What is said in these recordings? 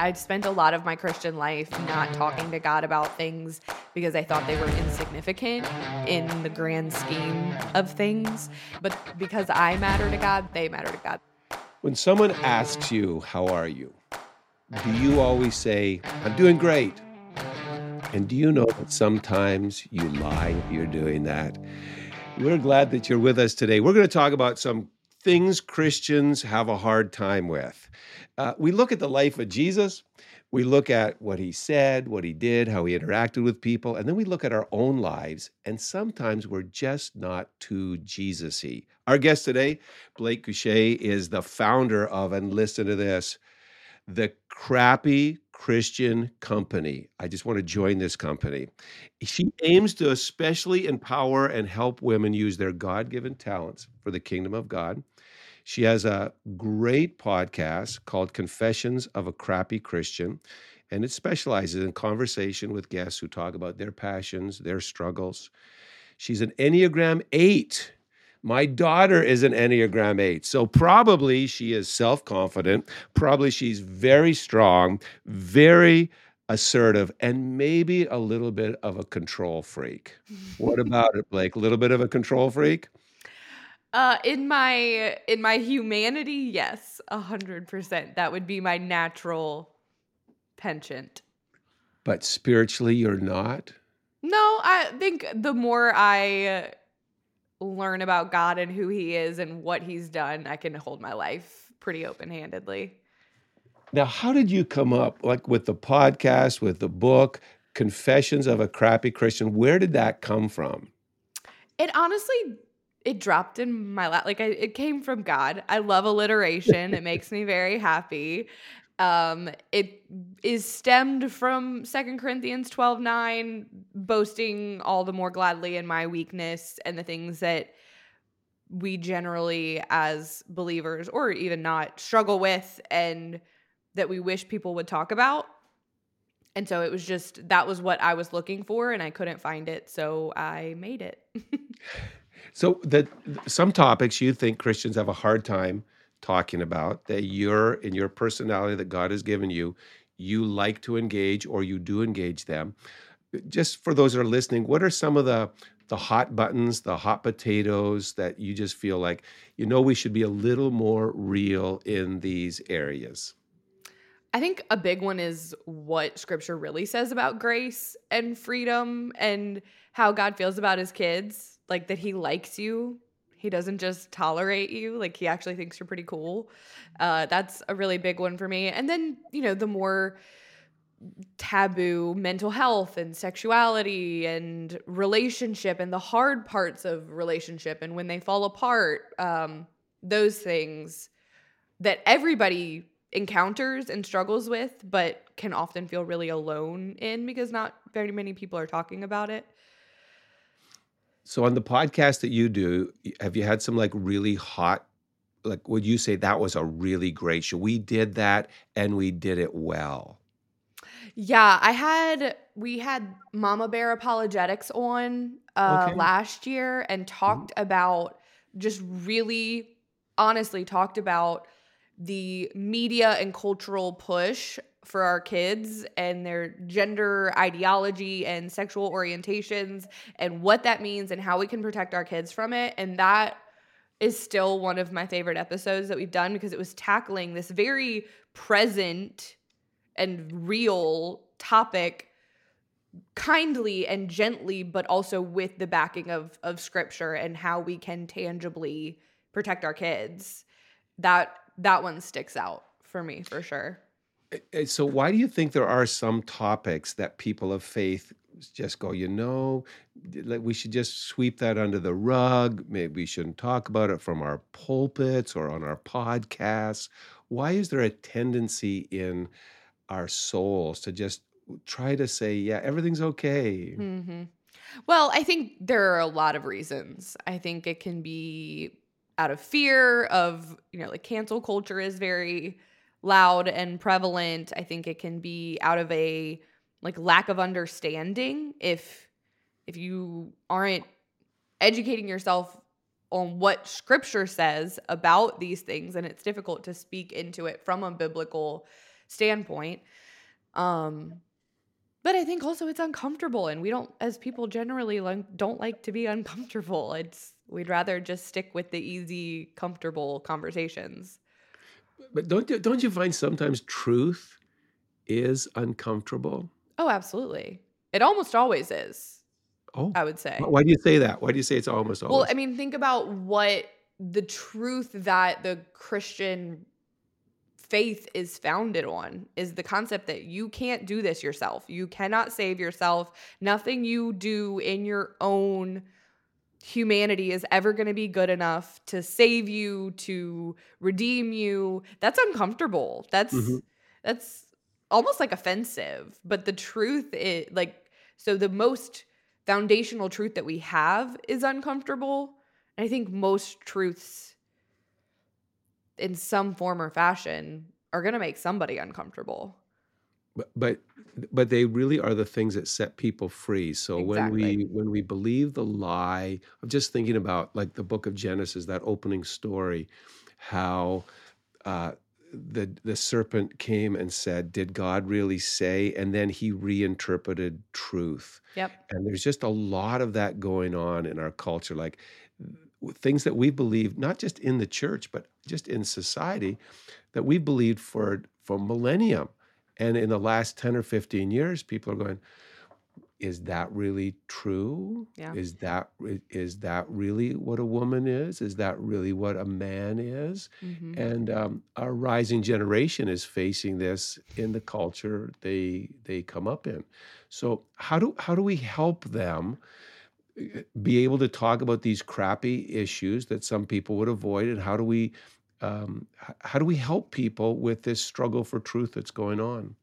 I'd spent a lot of my Christian life not talking to God about things because I thought they were insignificant in the grand scheme of things. But because I matter to God, they matter to God. When someone asks you, How are you? do you always say, I'm doing great? And do you know that sometimes you lie if you're doing that? We're glad that you're with us today. We're going to talk about some things Christians have a hard time with. Uh, we look at the life of Jesus, we look at what he said, what he did, how he interacted with people, and then we look at our own lives, and sometimes we're just not too Jesus y. Our guest today, Blake Guichet, is the founder of, and listen to this, the Crappy Christian Company. I just want to join this company. She aims to especially empower and help women use their God given talents for the kingdom of God. She has a great podcast called Confessions of a Crappy Christian, and it specializes in conversation with guests who talk about their passions, their struggles. She's an Enneagram 8. My daughter is an Enneagram 8. So probably she is self confident. Probably she's very strong, very assertive, and maybe a little bit of a control freak. What about it, Blake? A little bit of a control freak? Uh, in my in my humanity, yes, a hundred percent. That would be my natural penchant. But spiritually, you're not. No, I think the more I learn about God and who He is and what He's done, I can hold my life pretty open handedly. Now, how did you come up, like with the podcast, with the book, Confessions of a Crappy Christian? Where did that come from? It honestly it dropped in my lap. Like I, it came from God. I love alliteration. it makes me very happy. Um, it is stemmed from Second Corinthians 12 9, boasting all the more gladly in my weakness and the things that we generally, as believers or even not, struggle with and that we wish people would talk about. And so it was just that was what I was looking for, and I couldn't find it. So I made it. So that some topics you think Christians have a hard time talking about that you're in your personality that God has given you, you like to engage or you do engage them. Just for those that are listening, what are some of the the hot buttons, the hot potatoes that you just feel like, you know, we should be a little more real in these areas? I think a big one is what scripture really says about grace and freedom and how God feels about his kids like that he likes you. He doesn't just tolerate you. Like he actually thinks you're pretty cool. Uh, that's a really big one for me. And then you know the more taboo mental health and sexuality and relationship and the hard parts of relationship and when they fall apart um, those things that everybody encounters and struggles with but can often feel really alone in because not very many people are talking about it so on the podcast that you do, have you had some like really hot like would you say that was a really great show? We did that and we did it well. Yeah, I had we had Mama Bear Apologetics on uh okay. last year and mm-hmm. talked mm-hmm. about just really honestly talked about the media and cultural push for our kids and their gender ideology and sexual orientations and what that means and how we can protect our kids from it. And that is still one of my favorite episodes that we've done because it was tackling this very present and real topic kindly and gently but also with the backing of of scripture and how we can tangibly protect our kids that that one sticks out for me for sure so why do you think there are some topics that people of faith just go, you know, we should just sweep that under the rug. Maybe we shouldn't talk about it from our pulpits or on our podcasts. Why is there a tendency in our souls to just try to say, yeah, everything's okay? Mm-hmm. Well, I think there are a lot of reasons. I think it can be out of fear of, you know, like cancel culture is very loud and prevalent. I think it can be out of a like lack of understanding if if you aren't educating yourself on what scripture says about these things and it's difficult to speak into it from a biblical standpoint. Um, but I think also it's uncomfortable, and we don't, as people generally, like, don't like to be uncomfortable. It's we'd rather just stick with the easy, comfortable conversations. But don't you, don't you find sometimes truth is uncomfortable? Oh, absolutely. It almost always is. Oh, I would say. Why do you say that? Why do you say it's almost always? Well, I mean, think about what the truth that the Christian faith is founded on is the concept that you can't do this yourself. You cannot save yourself. Nothing you do in your own humanity is ever going to be good enough to save you, to redeem you. That's uncomfortable. That's mm-hmm. that's almost like offensive, but the truth is like so the most foundational truth that we have is uncomfortable. And I think most truths in some form or fashion are going to make somebody uncomfortable. But, but but they really are the things that set people free. So exactly. when we when we believe the lie, I'm just thinking about like the book of Genesis, that opening story, how uh, the the serpent came and said, "Did God really say?" And then he reinterpreted truth. Yep. And there's just a lot of that going on in our culture, like things that we believe not just in the church but just in society that we believed for for millennium. And in the last 10 or 15 years, people are going, is that really true? Yeah. Is that is that really what a woman is? Is that really what a man is? Mm-hmm. And um, our rising generation is facing this in the culture they they come up in. So how do how do we help them uh, be able to talk about these crappy issues that some people would avoid, and how do we um, how do we help people with this struggle for truth that's going on?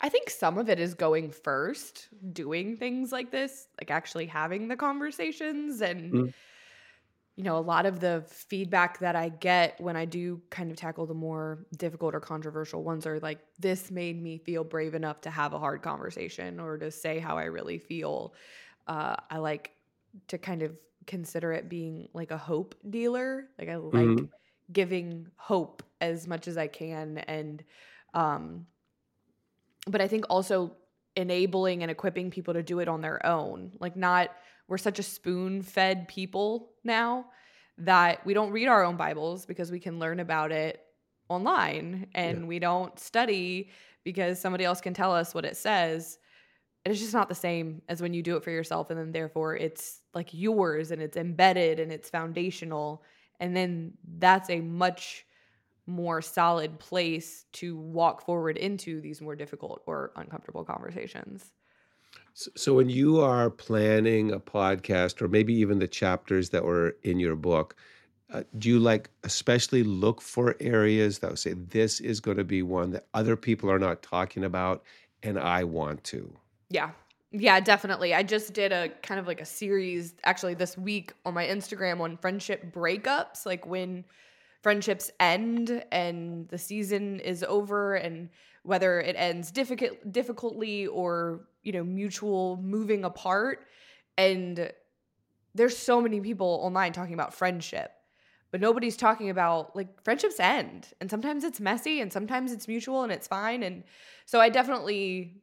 I think some of it is going first, doing things like this, like actually having the conversations. And, mm. you know, a lot of the feedback that I get when I do kind of tackle the more difficult or controversial ones are like, this made me feel brave enough to have a hard conversation or to say how I really feel. Uh, I like to kind of consider it being like a hope dealer. Like, I like mm. Giving hope as much as I can. And, um, but I think also enabling and equipping people to do it on their own. Like, not, we're such a spoon fed people now that we don't read our own Bibles because we can learn about it online and yeah. we don't study because somebody else can tell us what it says. And it's just not the same as when you do it for yourself and then therefore it's like yours and it's embedded and it's foundational. And then that's a much more solid place to walk forward into these more difficult or uncomfortable conversations. So, when you are planning a podcast or maybe even the chapters that were in your book, uh, do you like especially look for areas that would say this is going to be one that other people are not talking about and I want to? Yeah. Yeah, definitely. I just did a kind of like a series actually this week on my Instagram on friendship breakups, like when friendships end and the season is over and whether it ends difficult difficultly or you know mutual moving apart. And there's so many people online talking about friendship but nobody's talking about like friendships end. And sometimes it's messy and sometimes it's mutual and it's fine. And so i definitely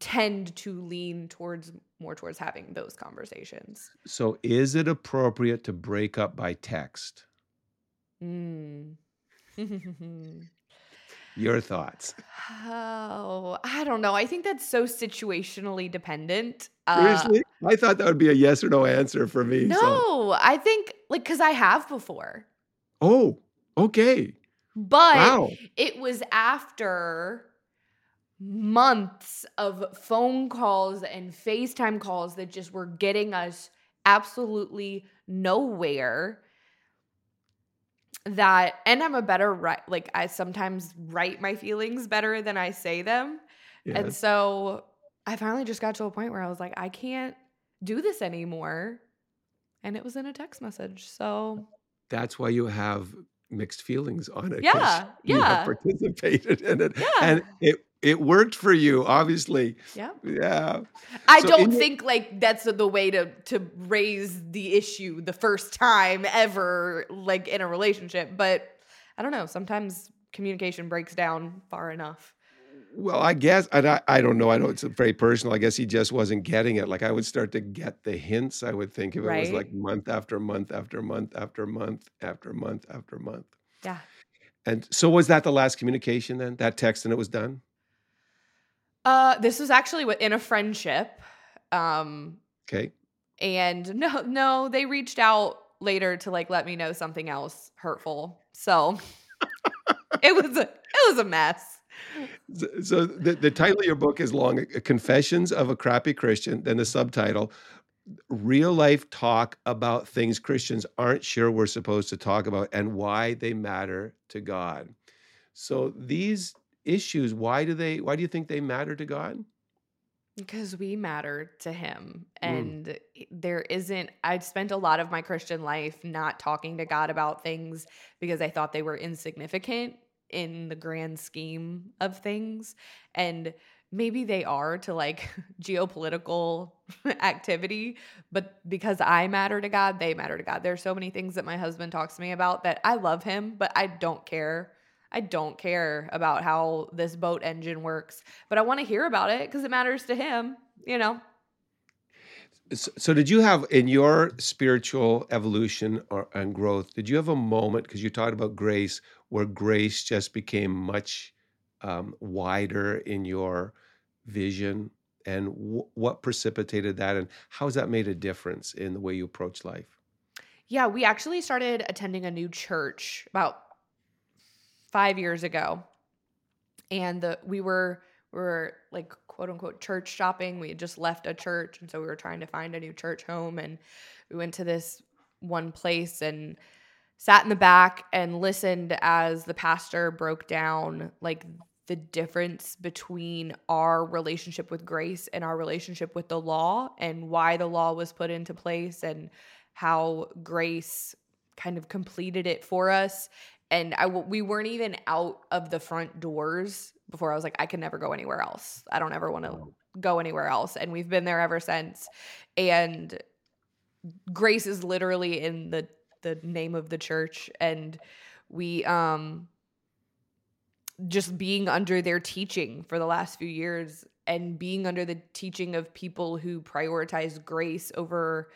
tend to lean towards more towards having those conversations so is it appropriate to break up by text Mm. Your thoughts? Oh, I don't know. I think that's so situationally dependent. Uh, Seriously? I thought that would be a yes or no answer for me. No, so. I think like because I have before. Oh, okay. But wow. it was after months of phone calls and FaceTime calls that just were getting us absolutely nowhere that and I'm a better right like I sometimes write my feelings better than I say them. Yes. And so I finally just got to a point where I was like I can't do this anymore. And it was in a text message. So that's why you have mixed feelings on it. Yeah. Yeah. You have participated in it. Yeah. And it it worked for you, obviously. Yeah. Yeah. I so don't think like that's the way to to raise the issue the first time ever, like in a relationship. But I don't know. Sometimes communication breaks down far enough. Well, I guess I, I don't know. I know it's very personal. I guess he just wasn't getting it. Like I would start to get the hints. I would think if it was like month after month after month after month after month after month. Yeah. And so was that the last communication then? That text and it was done? Uh, this was actually in a friendship. Um, Okay. and no, no, they reached out later to like let me know something else hurtful. So it was a it was a mess. So, so the, the title of your book is long, uh, Confessions of a Crappy Christian. Then the subtitle, Real Life Talk About Things Christians Aren't Sure We're Supposed to Talk About and Why They Matter to God. So these issues, why do they, why do you think they matter to God? Because we matter to him. Mm. And there isn't, I'd spent a lot of my Christian life not talking to God about things because I thought they were insignificant in the grand scheme of things. And maybe they are to like geopolitical activity, but because I matter to God, they matter to God. There's so many things that my husband talks to me about that I love him, but I don't care. I don't care about how this boat engine works, but I want to hear about it because it matters to him, you know? So, did you have in your spiritual evolution or, and growth, did you have a moment, because you talked about grace, where grace just became much um, wider in your vision? And wh- what precipitated that? And how has that made a difference in the way you approach life? Yeah, we actually started attending a new church about five years ago. And the we were we were like quote unquote church shopping. We had just left a church and so we were trying to find a new church home and we went to this one place and sat in the back and listened as the pastor broke down like the difference between our relationship with grace and our relationship with the law and why the law was put into place and how grace kind of completed it for us and I we weren't even out of the front doors before I was like I can never go anywhere else. I don't ever want to go anywhere else and we've been there ever since. And grace is literally in the the name of the church and we um just being under their teaching for the last few years and being under the teaching of people who prioritize grace over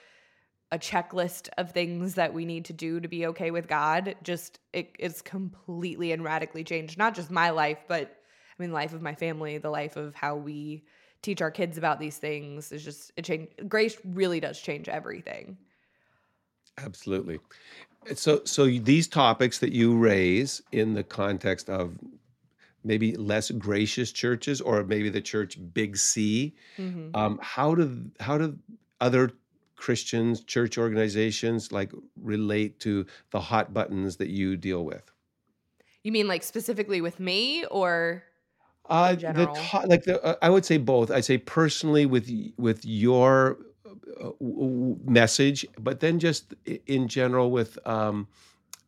a checklist of things that we need to do to be okay with God just it, it's completely and radically changed not just my life but I mean the life of my family the life of how we teach our kids about these things. Is just it changed grace really does change everything. Absolutely. So, so these topics that you raise in the context of maybe less gracious churches, or maybe the church Big C, hmm um, how do how do other Christians, church organizations, like relate to the hot buttons that you deal with? you mean like specifically with me or Uh, the to- like the uh, I would say both. I'd say personally with with your uh, w- w- message, but then just in general with um,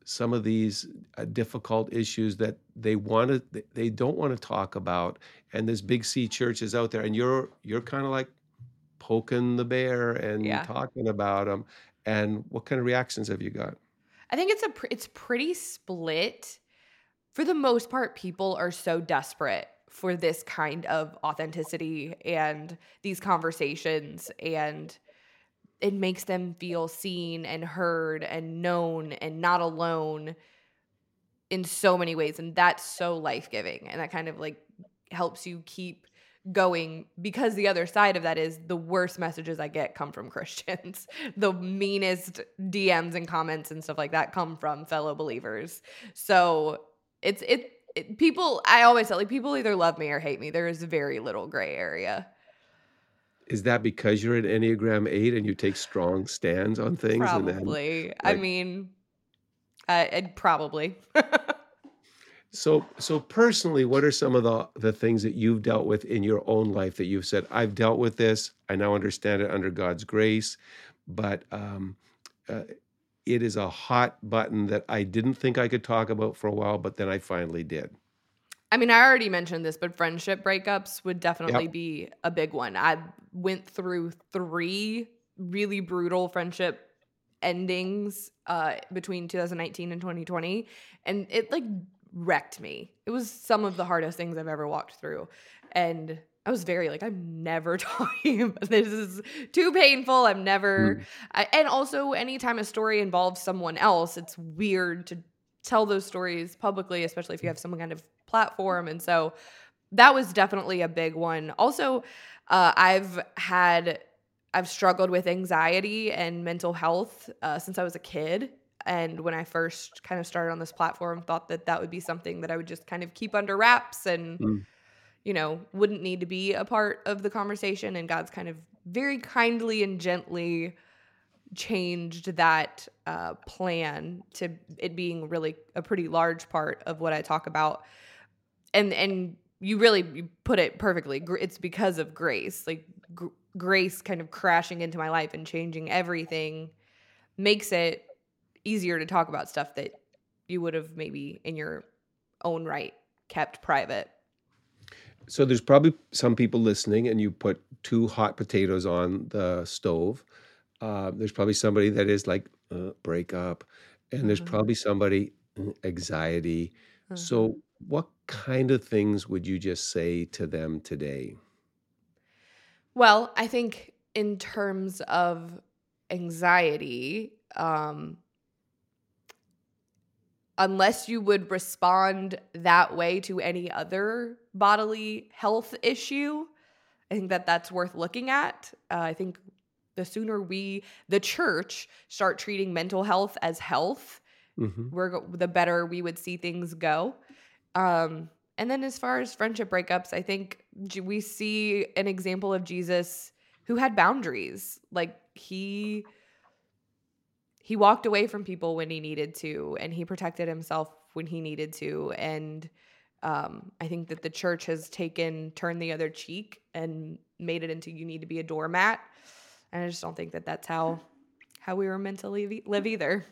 some of these uh, difficult issues that they want to they don't want to talk about, and this big C church is out there, and you're you're kind of like poking the bear and yeah talking about them. And what kind of reactions have you got? I think it's a pr- it's pretty split. For the most part, people are so desperate for this kind of authenticity and these conversations and it makes them feel seen and heard and known and not alone in so many ways and that's so life-giving and that kind of like helps you keep going because the other side of that is the worst messages I get come from Christians. the meanest DMs and comments and stuff like that come from fellow believers. So it's it, it people I always tell like people either love me or hate me. There is very little gray area. Is that because you're an Enneagram Eight and you take strong stands on things, and then Probably. I mean, I'd probably. So, so personally, what are some of the the things that you've dealt with in your own life that you've said, "I've dealt with this. I now understand it under God's grace," but um, uh, it is a hot button that I didn't think I could talk about for a while, but then I finally did. I mean, I already mentioned this, but friendship breakups would definitely Yep. be a big one. I went through three really brutal friendship endings uh, between 2019 and 2020, and it like wrecked me. It was some of the hardest things I've ever walked through. And I was very like, I'm never talking about this is too painful. I'm never, mm. I, and also anytime a story involves someone else, it's weird to tell those stories publicly, especially if you have some kind of platform. And so that was definitely a big one. Also, uh, I've had, I've struggled with anxiety and mental health uh, since I was a kid. And when I first kind of started on this platform, thought that that would be something that I would just kind of keep under wraps and. Mm you know, wouldn't need to be a part of the conversation. And God's kind of very kindly and gently changed that uh, plan to it being really a pretty large part of what I talk about. And and you really you put it perfectly. It's because of grace, like gr- grace, kind of crashing into my life and changing everything, makes it easier to talk about stuff that you would have maybe in your own right kept private so there's probably some people listening, and you put two hot potatoes on the stove. Uh, there's probably somebody that is like uh, break up, and there's mm-hmm. probably somebody mm, anxiety. Mm-hmm. So, what kind of things would you just say to them today? Well, I think in terms of anxiety, um, unless you would respond that way to any other bodily health issue, I think that that's worth looking at. Uh, I think the sooner we, the church, start treating mental health as health, mm-hmm. we're the better we would see things go. Um, and then as far as friendship breakups, I think we see an example of Jesus who had boundaries. Like he he walked away from people when he needed to and he protected himself when he needed to. And um, i think that the church has taken turned the other cheek and made it into you need to be a doormat. And i just don't think that that's how how we were meant to live, live either.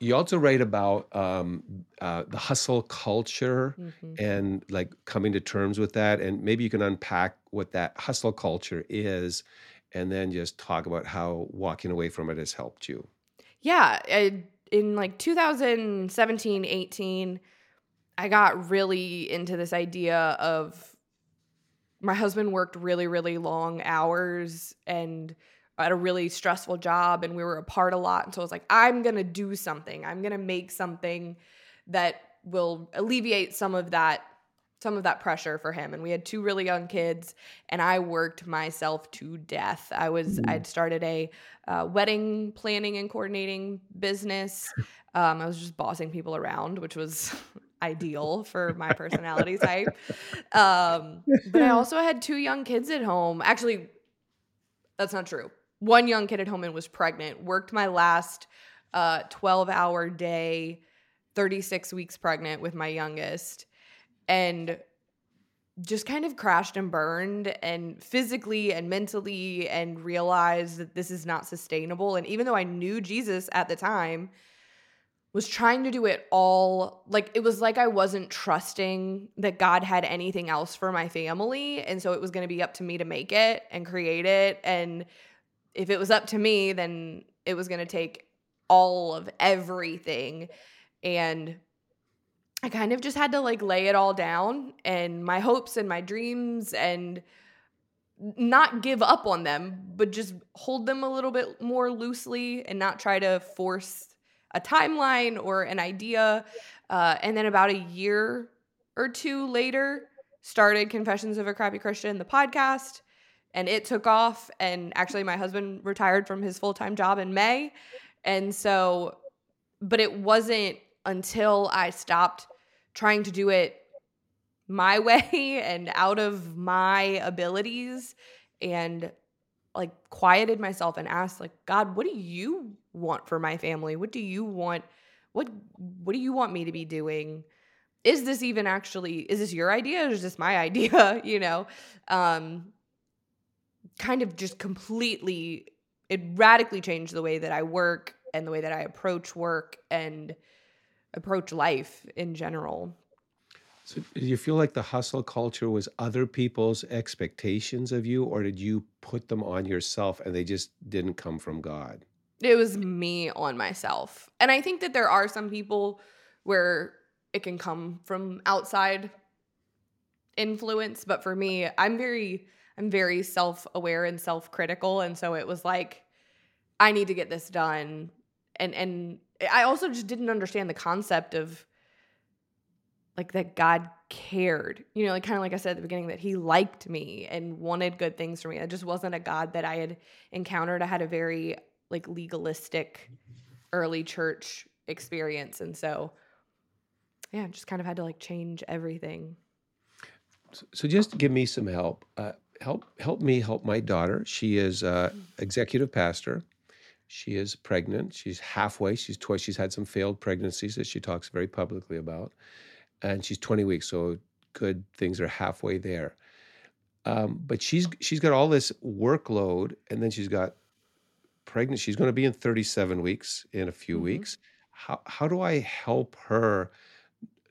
You also write about um, uh, the hustle culture mm-hmm. and like coming to terms with that. And maybe you can unpack what that hustle culture is and then just talk about how walking away from it has helped you. Yeah, I, in like 2017, 18, I got really into this idea of my husband worked really, really long hours and at a really stressful job, and we were apart a lot. And so I was like, I'm gonna do something. I'm gonna make something that will alleviate some of that some of that pressure for him. And we had two really young kids and i worked myself to death. I was mm-hmm. i'd started a uh, wedding planning and coordinating business. Um, i was just bossing people around which was ideal for my personality type. Um, but i also had two young kids at home. Actually that's not true. One young kid at home and was pregnant worked my last uh, 12 hour day 36 weeks pregnant with my youngest and just kind of crashed and burned and physically and mentally and realized that this is not sustainable. And even though I knew Jesus at the time was trying to do it all like it was like I wasn't trusting that God had anything else for my family. And so it was going to be up to me to make it and create it. And if it was up to me then it was going to take all of everything. And I kind of just had to like lay it all down and my hopes and my dreams and not give up on them, but just hold them a little bit more loosely and not try to force a timeline or an idea. Uh, and then about a year or two later, started Confessions of a Crappy Christian, the podcast, and it took off. And actually, my husband retired from his full time job in May. And so, but it wasn't until I stopped trying to do it my way and out of my abilities and like quieted myself and asked like god what do you want for my family? What do you want what what do you want me to be doing? Is this even actually is this your idea or is this my idea? You know? Um kind of just completely it radically changed the way that i work and the way that i approach work and approach life in general. So, do you feel like the hustle culture was other people's expectations of you, or did you put them on yourself and they just didn't come from God? It was me on myself. And I think that there are some people where it can come from outside influence, but for me, I'm very I'm very self-aware and self-critical and so it was like I need to get this done and and I also just didn't understand the concept of like that God cared. You know, like kind of like I said at the beginning that he liked me and wanted good things for me. It just wasn't a God that I had encountered. I had a very like legalistic early church experience and so yeah, just kind of had to like change everything. So just give me some help. Uh, help help me help my daughter. She is uh, executive pastor. She is pregnant. She's halfway. She's twice. She's had some failed pregnancies that she talks very publicly about, and she's 20 weeks. So good things are halfway there. Um, but she's she's got all this workload, and then she's got pregnant. She's going to be in 37 weeks in a few mm-hmm. weeks. How how do I help her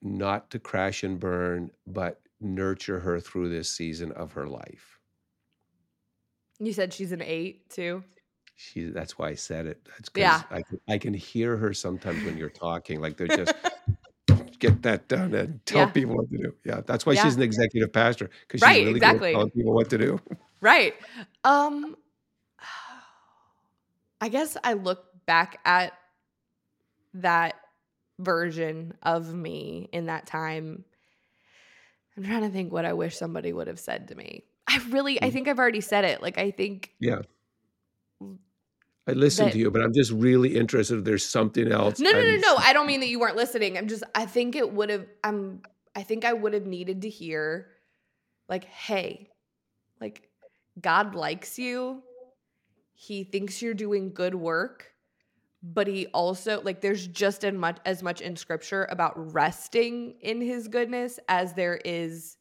not to crash and burn, but nurture her through this season of her life? You said she's an eight too. She. That's why I said it. That's because yeah. I can, I can hear her sometimes when you're talking. Like they're just get that done and tell yeah. people what to do. Yeah, that's why yeah. she's an executive pastor because she's really exactly. good at telling people what to do. Right. Um, I guess I look back at that version of me in that time. I'm trying to think what I wish somebody would have said to me. I really, I mm. think I've already said it. Like, I think. Yeah. I listened that, to you, but I'm just really interested if there's something else. No, no, no, no. I don't mean that you weren't listening. I'm just, I think it would have, I'm, I think I would have needed to hear, like, hey, like, God likes you. He thinks you're doing good work, but he also, like, there's just as much, as much in scripture about resting in his goodness as there is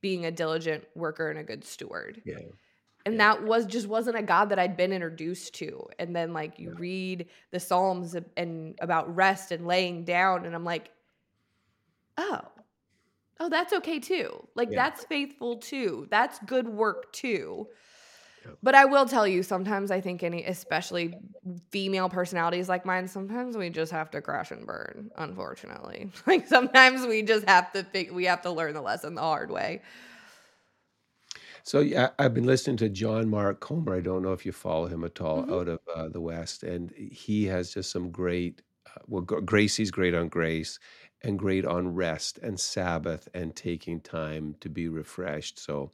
being a diligent worker and a good steward. Yeah and yeah. that was just wasn't a god that i'd been introduced to. And then like you yeah. read the psalms and about rest and laying down and i'm like oh. Oh that's okay too. Like yeah. that's faithful too. That's good work too. But i will tell you sometimes i think any especially female personalities like mine sometimes we just have to crash and burn unfortunately. Like sometimes we just have to think we have to learn the lesson the hard way so yeah, I've been listening to John Mark Comer. I don't know if you follow him at all mm-hmm. out of uh, the West, and he has just some great. Uh, well, Gracie's great on grace, and great on rest and Sabbath and taking time to be refreshed. So,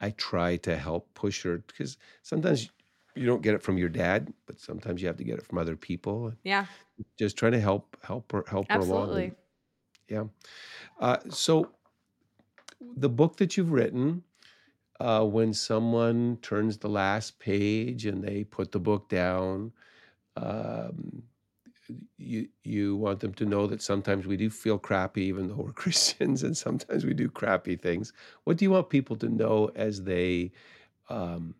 I try to help push her because sometimes you don't get it from your dad, but sometimes you have to get it from other people. Yeah, just trying to help help her help her along. Absolutely. Yeah. Uh, so, the book that you've written uh, when someone turns the last page and they put the book down. Um, you you want them to know that sometimes we do feel crappy, even though we're Christians, and sometimes we do crappy things. What do you want people to know as they um,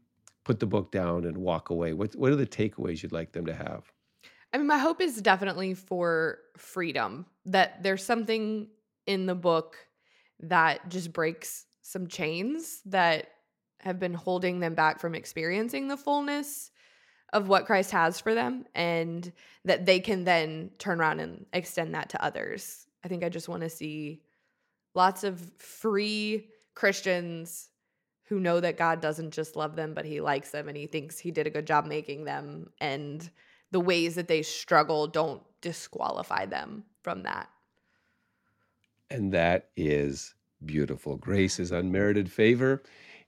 put the book down and walk away? What what are the takeaways you'd like them to have? I mean, my hope is definitely for freedom. That there's something in the book that just breaks some chains that have been holding them back from experiencing the fullness of what Christ has for them and that they can then turn around and extend that to others. I think I just want to see lots of free Christians who know that God doesn't just love them, but he likes them and he thinks he did a good job making them. And the ways that they struggle don't disqualify them from that. And that is beautiful. Grace is unmerited favor.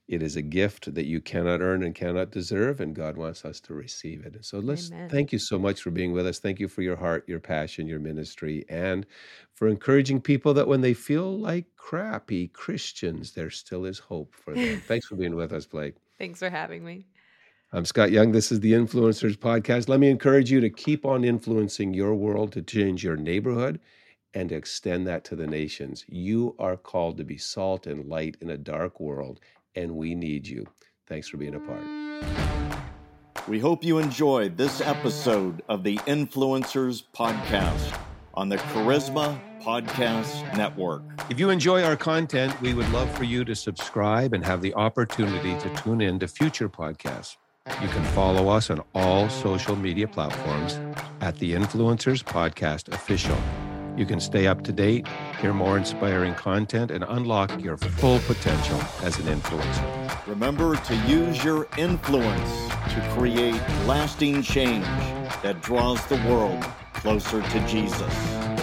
It is a gift that you cannot earn and cannot deserve, and God wants us to receive it. So let's Amen. thank you so much for being with us. Thank you for your heart, your passion, your ministry, and for encouraging people that when they feel like crappy Christians, there still is hope for them. Thanks for being with us, Blake. Thanks for having me. I'm Scott Young. This is the Influencers Podcast. Let me encourage you to keep on influencing your world to change your neighborhood and to extend that to the nations. You are called to be salt and light in a dark world, and we need you. Thanks for being a part. We hope you enjoyed this episode of the Influencers Podcast on the Charisma Podcast Network. If you enjoy our content, we would love for you to subscribe and have the opportunity to tune in to future podcasts. You can follow us on all social media platforms at the Influencers Podcast Official. You can stay up to date, hear more inspiring content, and unlock your full potential as an influencer. Remember to use your influence to create lasting change that draws the world closer to Jesus.